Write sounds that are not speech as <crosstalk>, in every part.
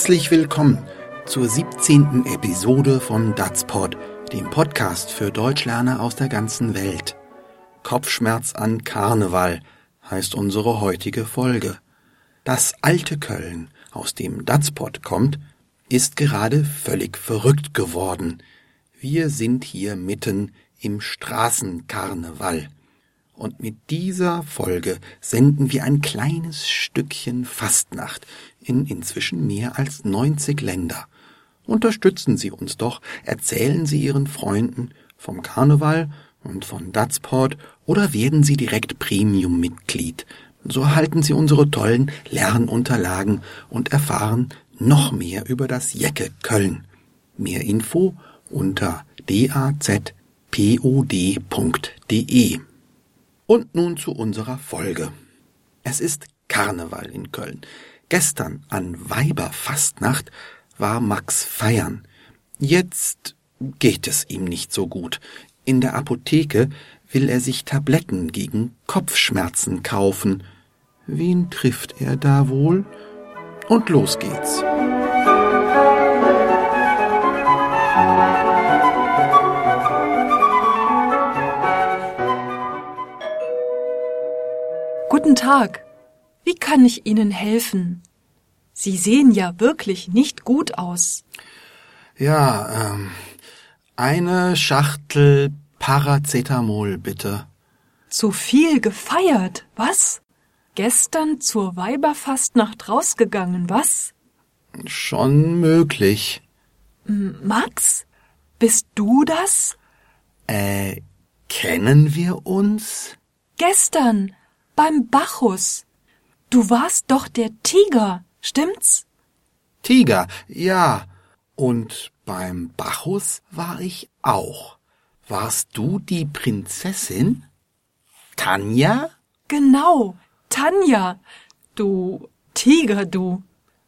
Herzlich willkommen zur 17. Episode von Datspod, dem Podcast für Deutschlerner aus der ganzen Welt. Kopfschmerz an Karneval heißt unsere heutige Folge. Das alte Köln, aus dem Datspod kommt, ist gerade völlig verrückt geworden. Wir sind hier mitten im Straßenkarneval. Und mit dieser Folge senden wir ein kleines Stückchen Fastnacht in inzwischen mehr als 90 Länder. Unterstützen Sie uns doch, erzählen Sie Ihren Freunden vom Karneval und von Datsport oder werden Sie direkt Premium-Mitglied. So erhalten Sie unsere tollen Lernunterlagen und erfahren noch mehr über das Jecke Köln. Mehr Info unter dazpod.de. Und nun zu unserer Folge. Es ist Karneval in Köln. Gestern an Weiberfastnacht war Max feiern. Jetzt geht es ihm nicht so gut. In der Apotheke will er sich Tabletten gegen Kopfschmerzen kaufen. Wen trifft er da wohl? Und los geht's. Guten Tag. Wie kann ich Ihnen helfen? Sie sehen ja wirklich nicht gut aus. Ja, ähm, eine Schachtel Paracetamol, bitte. Zu viel gefeiert, was? Gestern zur Weiberfastnacht rausgegangen, was? Schon möglich. Max? Bist du das? Äh, kennen wir uns? Gestern beim Bacchus. Du warst doch der Tiger, stimmt's? Tiger, ja. Und beim Bacchus war ich auch. Warst du die Prinzessin? Tanja? Genau, Tanja. Du Tiger, du.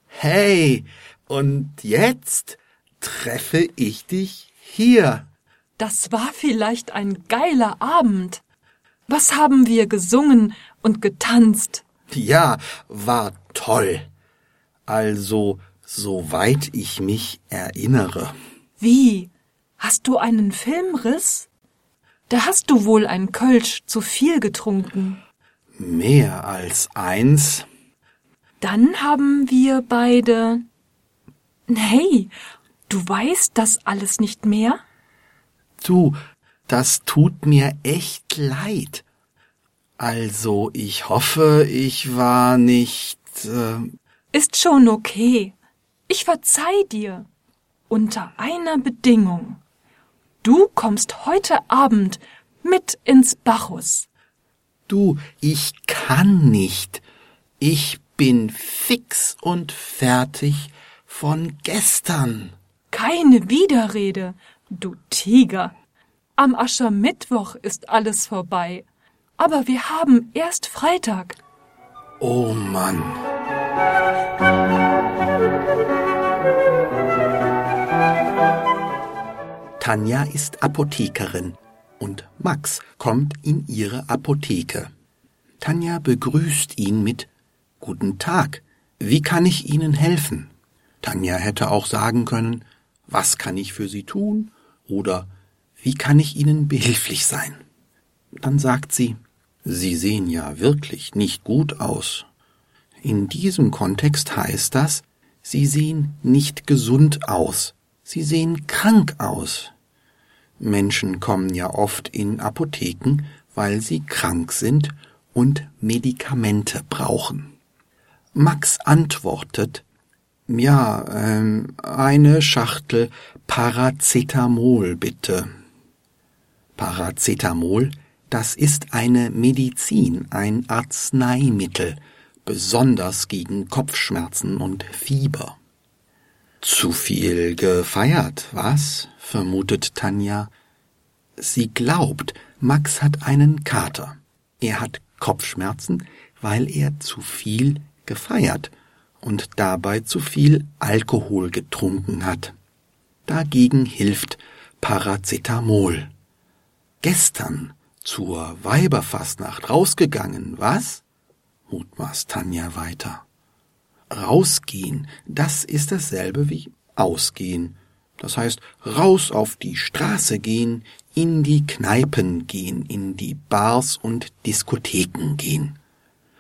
Hey, und jetzt treffe ich dich hier. Das war vielleicht ein geiler Abend. Was haben wir gesungen und getanzt? Ja, war toll. Also, soweit ich mich erinnere. Wie? Hast du einen Filmriss? Da hast du wohl ein Kölsch zu viel getrunken. Mehr als eins. Dann haben wir beide. Hey, du weißt das alles nicht mehr? Du, das tut mir echt leid. Also, ich hoffe, ich war nicht. Äh, Ist schon okay. Ich verzeih dir. Unter einer Bedingung. Du kommst heute Abend mit ins Bacchus. du, ich kann nicht. Ich bin fix und fertig von gestern. Keine Widerrede, du Tiger. Am Aschermittwoch ist alles vorbei. Aber wir haben erst Freitag. Oh Mann. Tanja ist Apothekerin und Max kommt in ihre Apotheke. Tanja begrüßt ihn mit Guten Tag, wie kann ich Ihnen helfen? Tanja hätte auch sagen können, was kann ich für Sie tun? Oder wie kann ich Ihnen behilflich sein? Dann sagt sie, Sie sehen ja wirklich nicht gut aus. In diesem Kontext heißt das, Sie sehen nicht gesund aus, Sie sehen krank aus. Menschen kommen ja oft in Apotheken, weil sie krank sind und Medikamente brauchen. Max antwortet, ja, ähm, eine Schachtel Paracetamol bitte. Paracetamol, das ist eine Medizin, ein Arzneimittel, besonders gegen Kopfschmerzen und Fieber. Zu viel gefeiert, was? vermutet Tanja. Sie glaubt, Max hat einen Kater. Er hat Kopfschmerzen, weil er zu viel gefeiert und dabei zu viel Alkohol getrunken hat. Dagegen hilft Paracetamol. Gestern zur Weiberfastnacht rausgegangen, was? mutmaßt Tanja weiter. rausgehen, das ist dasselbe wie ausgehen. Das heißt, raus auf die Straße gehen, in die Kneipen gehen, in die Bars und Diskotheken gehen.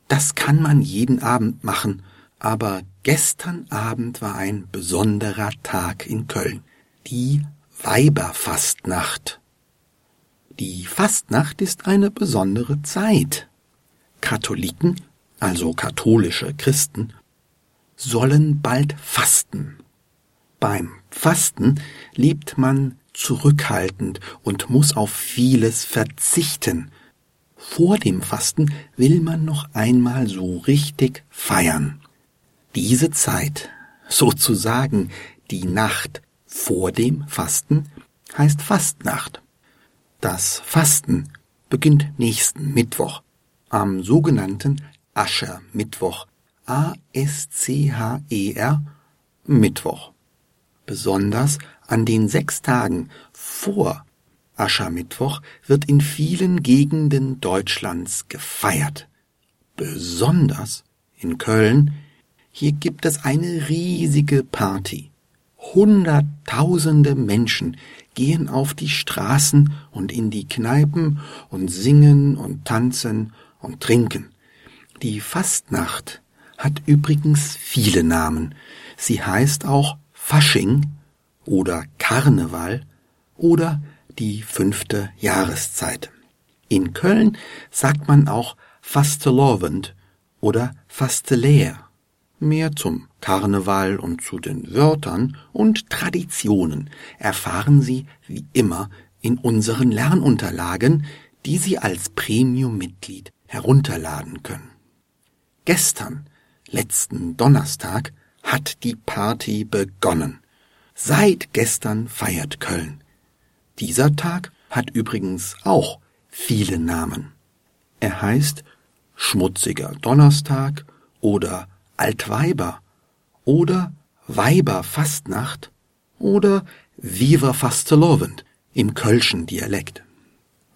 Das kann man jeden Abend machen, aber gestern Abend war ein besonderer Tag in Köln, die Weiberfastnacht. Die Fastnacht ist eine besondere Zeit. Katholiken, also katholische Christen, sollen bald fasten. Beim Fasten lebt man zurückhaltend und muss auf vieles verzichten. Vor dem Fasten will man noch einmal so richtig feiern. Diese Zeit, sozusagen die Nacht vor dem Fasten, heißt Fastnacht. Das Fasten beginnt nächsten Mittwoch, am sogenannten Aschermittwoch, A-S-C-H-E-R, Mittwoch. Besonders an den sechs Tagen vor Aschermittwoch wird in vielen Gegenden Deutschlands gefeiert. Besonders in Köln, hier gibt es eine riesige Party. Hunderttausende Menschen gehen auf die Straßen und in die Kneipen und singen und tanzen und trinken. Die Fastnacht hat übrigens viele Namen. Sie heißt auch Fasching oder Karneval oder die fünfte Jahreszeit. In Köln sagt man auch Fastelovend oder Fasteleer. Mehr zum Karneval und zu den Wörtern und Traditionen erfahren Sie wie immer in unseren Lernunterlagen, die Sie als Premium-Mitglied herunterladen können. Gestern, letzten Donnerstag, hat die Party begonnen. Seit gestern feiert Köln. Dieser Tag hat übrigens auch viele Namen. Er heißt Schmutziger Donnerstag oder Altweiber oder Weiberfastnacht oder Viva Fastelovend im kölschen Dialekt.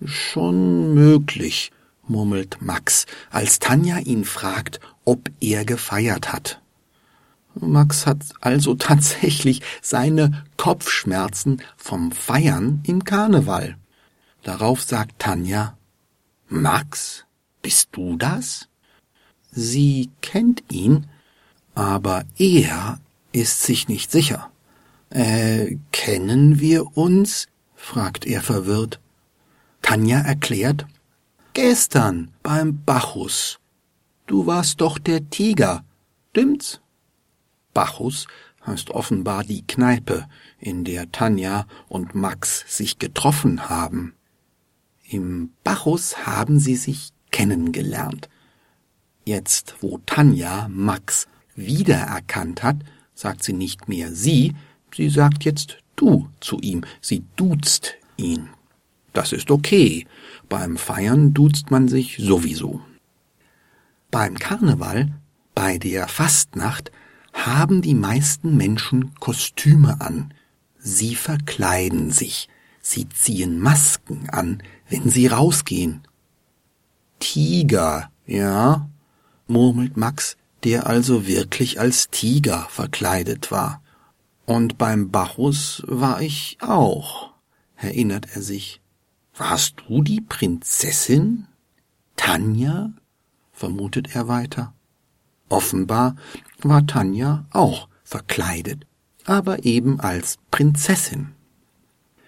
Schon möglich, murmelt Max, als Tanja ihn fragt, ob er gefeiert hat. Max hat also <laughs> tatsächlich seine Kopfschmerzen vom Feiern im Karneval. Darauf sagt Tanja, Max, bist du das? Sie kennt ihn, aber er ist sich nicht sicher. Äh, kennen wir uns? fragt er verwirrt. Tanja erklärt, gestern beim Bacchus. Du warst doch der Tiger, stimmt's? Bacchus heißt offenbar die Kneipe, in der Tanja und Max sich getroffen haben. Im Bacchus haben sie sich kennengelernt. Jetzt, wo Tanja Max wiedererkannt hat, sagt sie nicht mehr sie, sie sagt jetzt du zu ihm, sie duzt ihn. Das ist okay. Beim Feiern duzt man sich sowieso. Beim Karneval, bei der Fastnacht, haben die meisten Menschen Kostüme an. Sie verkleiden sich. Sie ziehen Masken an, wenn sie rausgehen. Tiger, ja, murmelt Max, der also wirklich als Tiger verkleidet war. Und beim Bacchus war ich auch, erinnert er sich. Warst du die Prinzessin? Tanja? vermutet er weiter. Offenbar war Tanja auch verkleidet, aber eben als Prinzessin.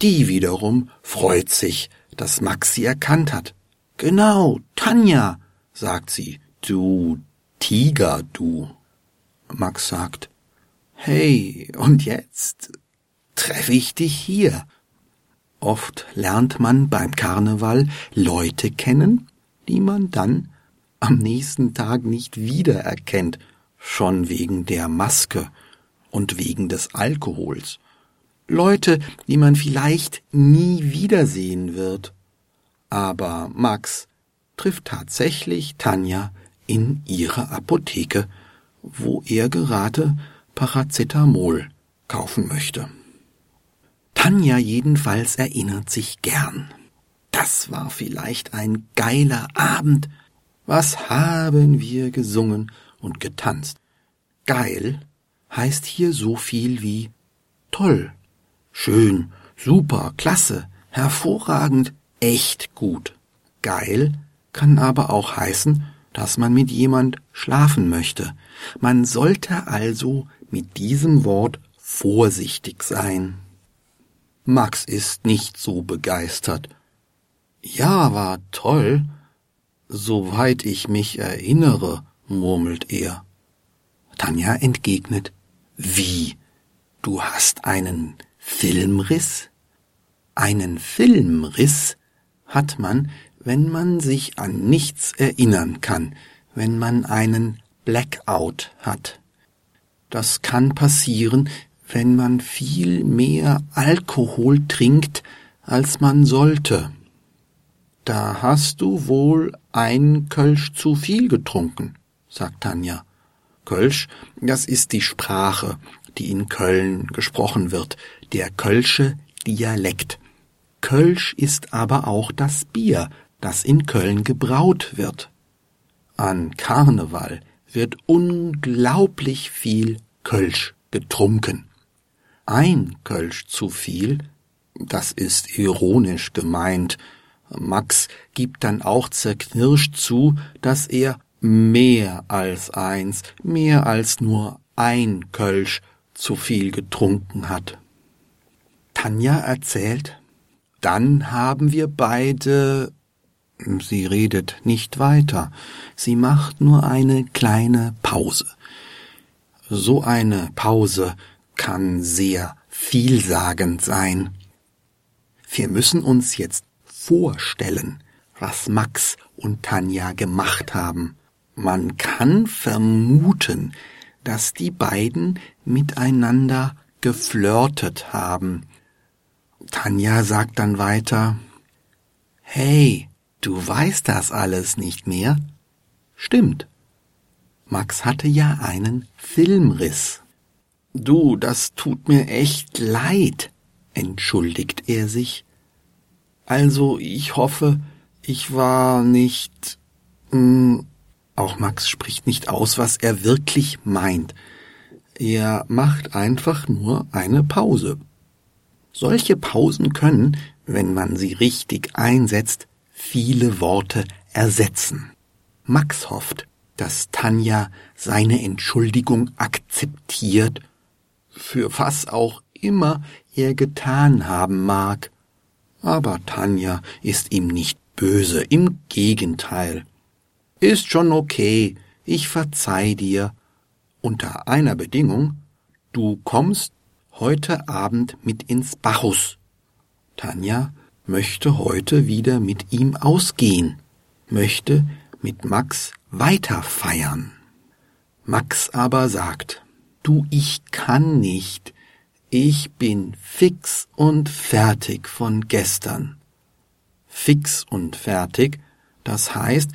Die wiederum freut sich, dass Max sie erkannt hat. Genau, Tanja, sagt sie, du Tiger, du. Max sagt, hey, und jetzt treffe ich dich hier. Oft lernt man beim Karneval Leute kennen, die man dann am nächsten Tag nicht wiedererkennt, schon wegen der Maske und wegen des Alkohols. Leute, die man vielleicht nie wiedersehen wird. Aber Max trifft tatsächlich Tanja in ihrer Apotheke, wo er gerade Paracetamol kaufen möchte. Tanja jedenfalls erinnert sich gern. Das war vielleicht ein geiler Abend, was haben wir gesungen und getanzt? Geil heißt hier so viel wie toll, schön, super, klasse, hervorragend, echt gut. Geil kann aber auch heißen, dass man mit jemand schlafen möchte. Man sollte also mit diesem Wort vorsichtig sein. Max ist nicht so begeistert. Ja, war toll. Soweit ich mich erinnere, murmelt er. Tanja entgegnet, wie? Du hast einen Filmriss? Einen Filmriss hat man, wenn man sich an nichts erinnern kann, wenn man einen Blackout hat. Das kann passieren, wenn man viel mehr Alkohol trinkt, als man sollte. Da hast du wohl ein Kölsch zu viel getrunken, sagt Tanja. Kölsch, das ist die Sprache, die in Köln gesprochen wird, der Kölsche Dialekt. Kölsch ist aber auch das Bier, das in Köln gebraut wird. An Karneval wird unglaublich viel Kölsch getrunken. Ein Kölsch zu viel, das ist ironisch gemeint. Max gibt dann auch zerknirscht zu, dass er mehr als eins, mehr als nur ein Kölsch zu viel getrunken hat. Tanja erzählt, dann haben wir beide Sie redet nicht weiter, sie macht nur eine kleine Pause. So eine Pause kann sehr vielsagend sein. Wir müssen uns jetzt vorstellen, was Max und Tanja gemacht haben. Man kann vermuten, dass die beiden miteinander geflirtet haben. Tanja sagt dann weiter Hey, du weißt das alles nicht mehr? Stimmt. Max hatte ja einen Filmriss. Du, das tut mir echt leid, entschuldigt er sich. Also ich hoffe, ich war nicht. Mh, hm, auch Max spricht nicht aus, was er wirklich meint. Er macht einfach nur eine Pause. Solche Pausen können, wenn man sie richtig einsetzt, viele Worte ersetzen. Max hofft, dass Tanja seine Entschuldigung akzeptiert, für was auch immer er getan haben mag. Aber Tanja ist ihm nicht böse, im Gegenteil. Ist schon okay, ich verzeih dir. Unter einer Bedingung, du kommst heute Abend mit ins Bacchus. Tanja möchte heute wieder mit ihm ausgehen, möchte mit Max weiter feiern. Max aber sagt, du, ich kann nicht, ich bin fix und fertig von gestern. Fix und fertig, das heißt,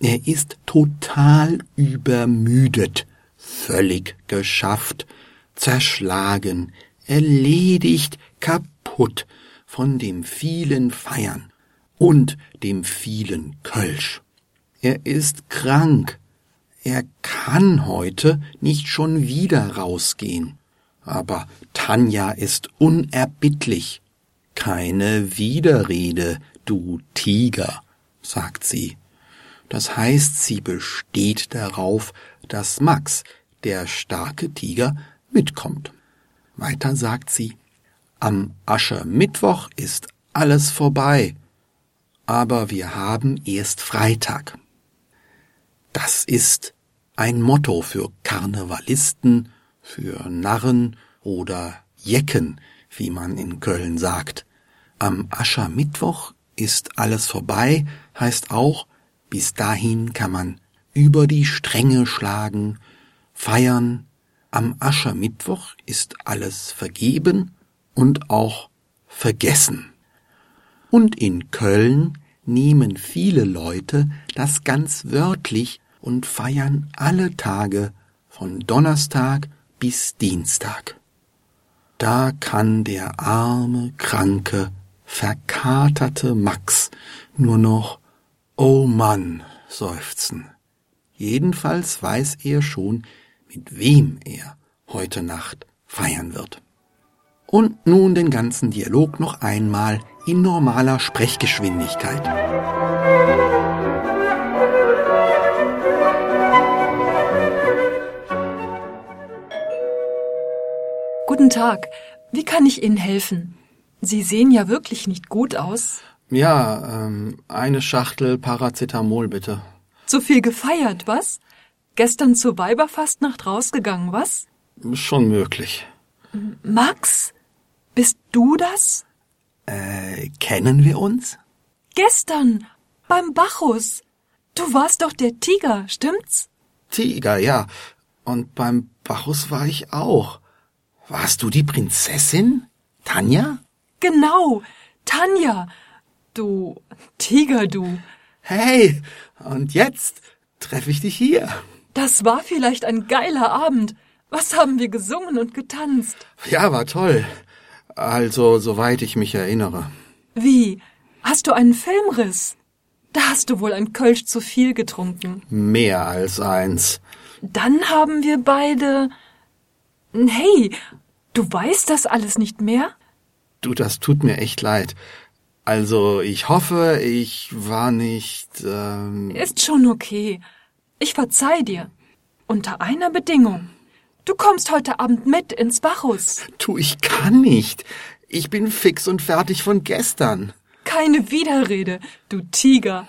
er ist total übermüdet, völlig geschafft, zerschlagen, erledigt, kaputt von dem vielen Feiern und dem vielen Kölsch. Er ist krank. Er kann heute nicht schon wieder rausgehen. Aber Tanja ist unerbittlich. Keine Widerrede, du Tiger, sagt sie. Das heißt, sie besteht darauf, dass Max, der starke Tiger, mitkommt. Weiter sagt sie, am Aschermittwoch ist alles vorbei, aber wir haben erst Freitag. Das ist ein Motto für Karnevalisten, für Narren oder Jecken, wie man in Köln sagt. Am Aschermittwoch ist alles vorbei heißt auch, bis dahin kann man über die Stränge schlagen, feiern. Am Aschermittwoch ist alles vergeben und auch vergessen. Und in Köln nehmen viele Leute das ganz wörtlich und feiern alle Tage von Donnerstag bis Dienstag. Da kann der arme, kranke, verkaterte Max nur noch Oh Mann, seufzen. Jedenfalls weiß er schon, mit wem er heute Nacht feiern wird. Und nun den ganzen Dialog noch einmal in normaler Sprechgeschwindigkeit. Guten Tag. Wie kann ich Ihnen helfen? Sie sehen ja wirklich nicht gut aus. Ja, ähm, eine Schachtel Paracetamol bitte. Zu viel gefeiert, was? Gestern zur Weiberfastnacht rausgegangen, was? Schon möglich. Max? Bist du das? Äh, kennen wir uns? Gestern beim Bacchus. Du warst doch der Tiger, stimmt's? Tiger, ja. Und beim Bacchus war ich auch. Warst du die Prinzessin? Tanja? Genau, Tanja. Du Tiger, du. Hey, und jetzt treffe ich dich hier. Das war vielleicht ein geiler Abend. Was haben wir gesungen und getanzt? Ja, war toll. Also, soweit ich mich erinnere. Wie? Hast du einen Filmriss? Da hast du wohl ein Kölsch zu viel getrunken. Mehr als eins. Dann haben wir beide. Hey, du weißt das alles nicht mehr? Du, das tut mir echt leid. Also, ich hoffe, ich war nicht. Ähm, Ist schon okay. Ich verzeih dir. Unter einer Bedingung. Du kommst heute Abend mit ins Bacchus. du, ich kann nicht. Ich bin fix und fertig von gestern. Keine Widerrede, du Tiger.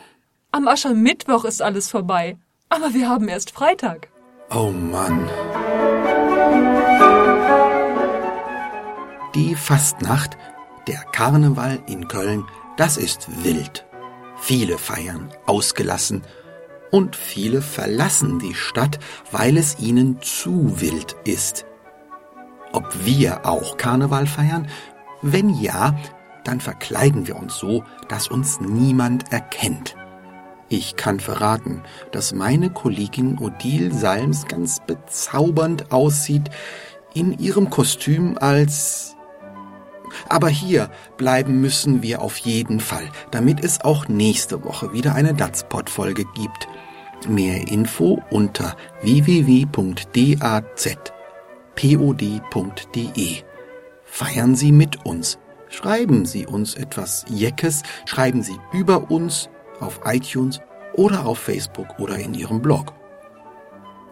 Am Aschermittwoch ist alles vorbei. Aber wir haben erst Freitag. Oh Mann. Die Fastnacht, der Karneval in Köln, das ist wild. Viele feiern ausgelassen und viele verlassen die Stadt, weil es ihnen zu wild ist. Ob wir auch Karneval feiern? Wenn ja, dann verkleiden wir uns so, dass uns niemand erkennt. Ich kann verraten, dass meine Kollegin Odile Salms ganz bezaubernd aussieht in ihrem Kostüm als aber hier bleiben müssen wir auf jeden Fall, damit es auch nächste Woche wieder eine Datspod-Folge gibt. Mehr Info unter www.dazpod.de. Feiern Sie mit uns. Schreiben Sie uns etwas Jeckes, schreiben Sie über uns auf iTunes oder auf Facebook oder in Ihrem Blog.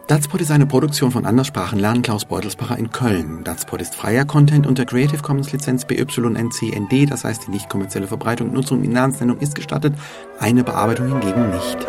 Datspot ist eine Produktion von Anderssprachen lernen Klaus Beutelsbacher in Köln. Datspot ist freier Content unter Creative Commons Lizenz BYNCND, das heißt die nicht kommerzielle Verbreitung, Nutzung und Namensnennung ist gestattet, eine Bearbeitung hingegen nicht.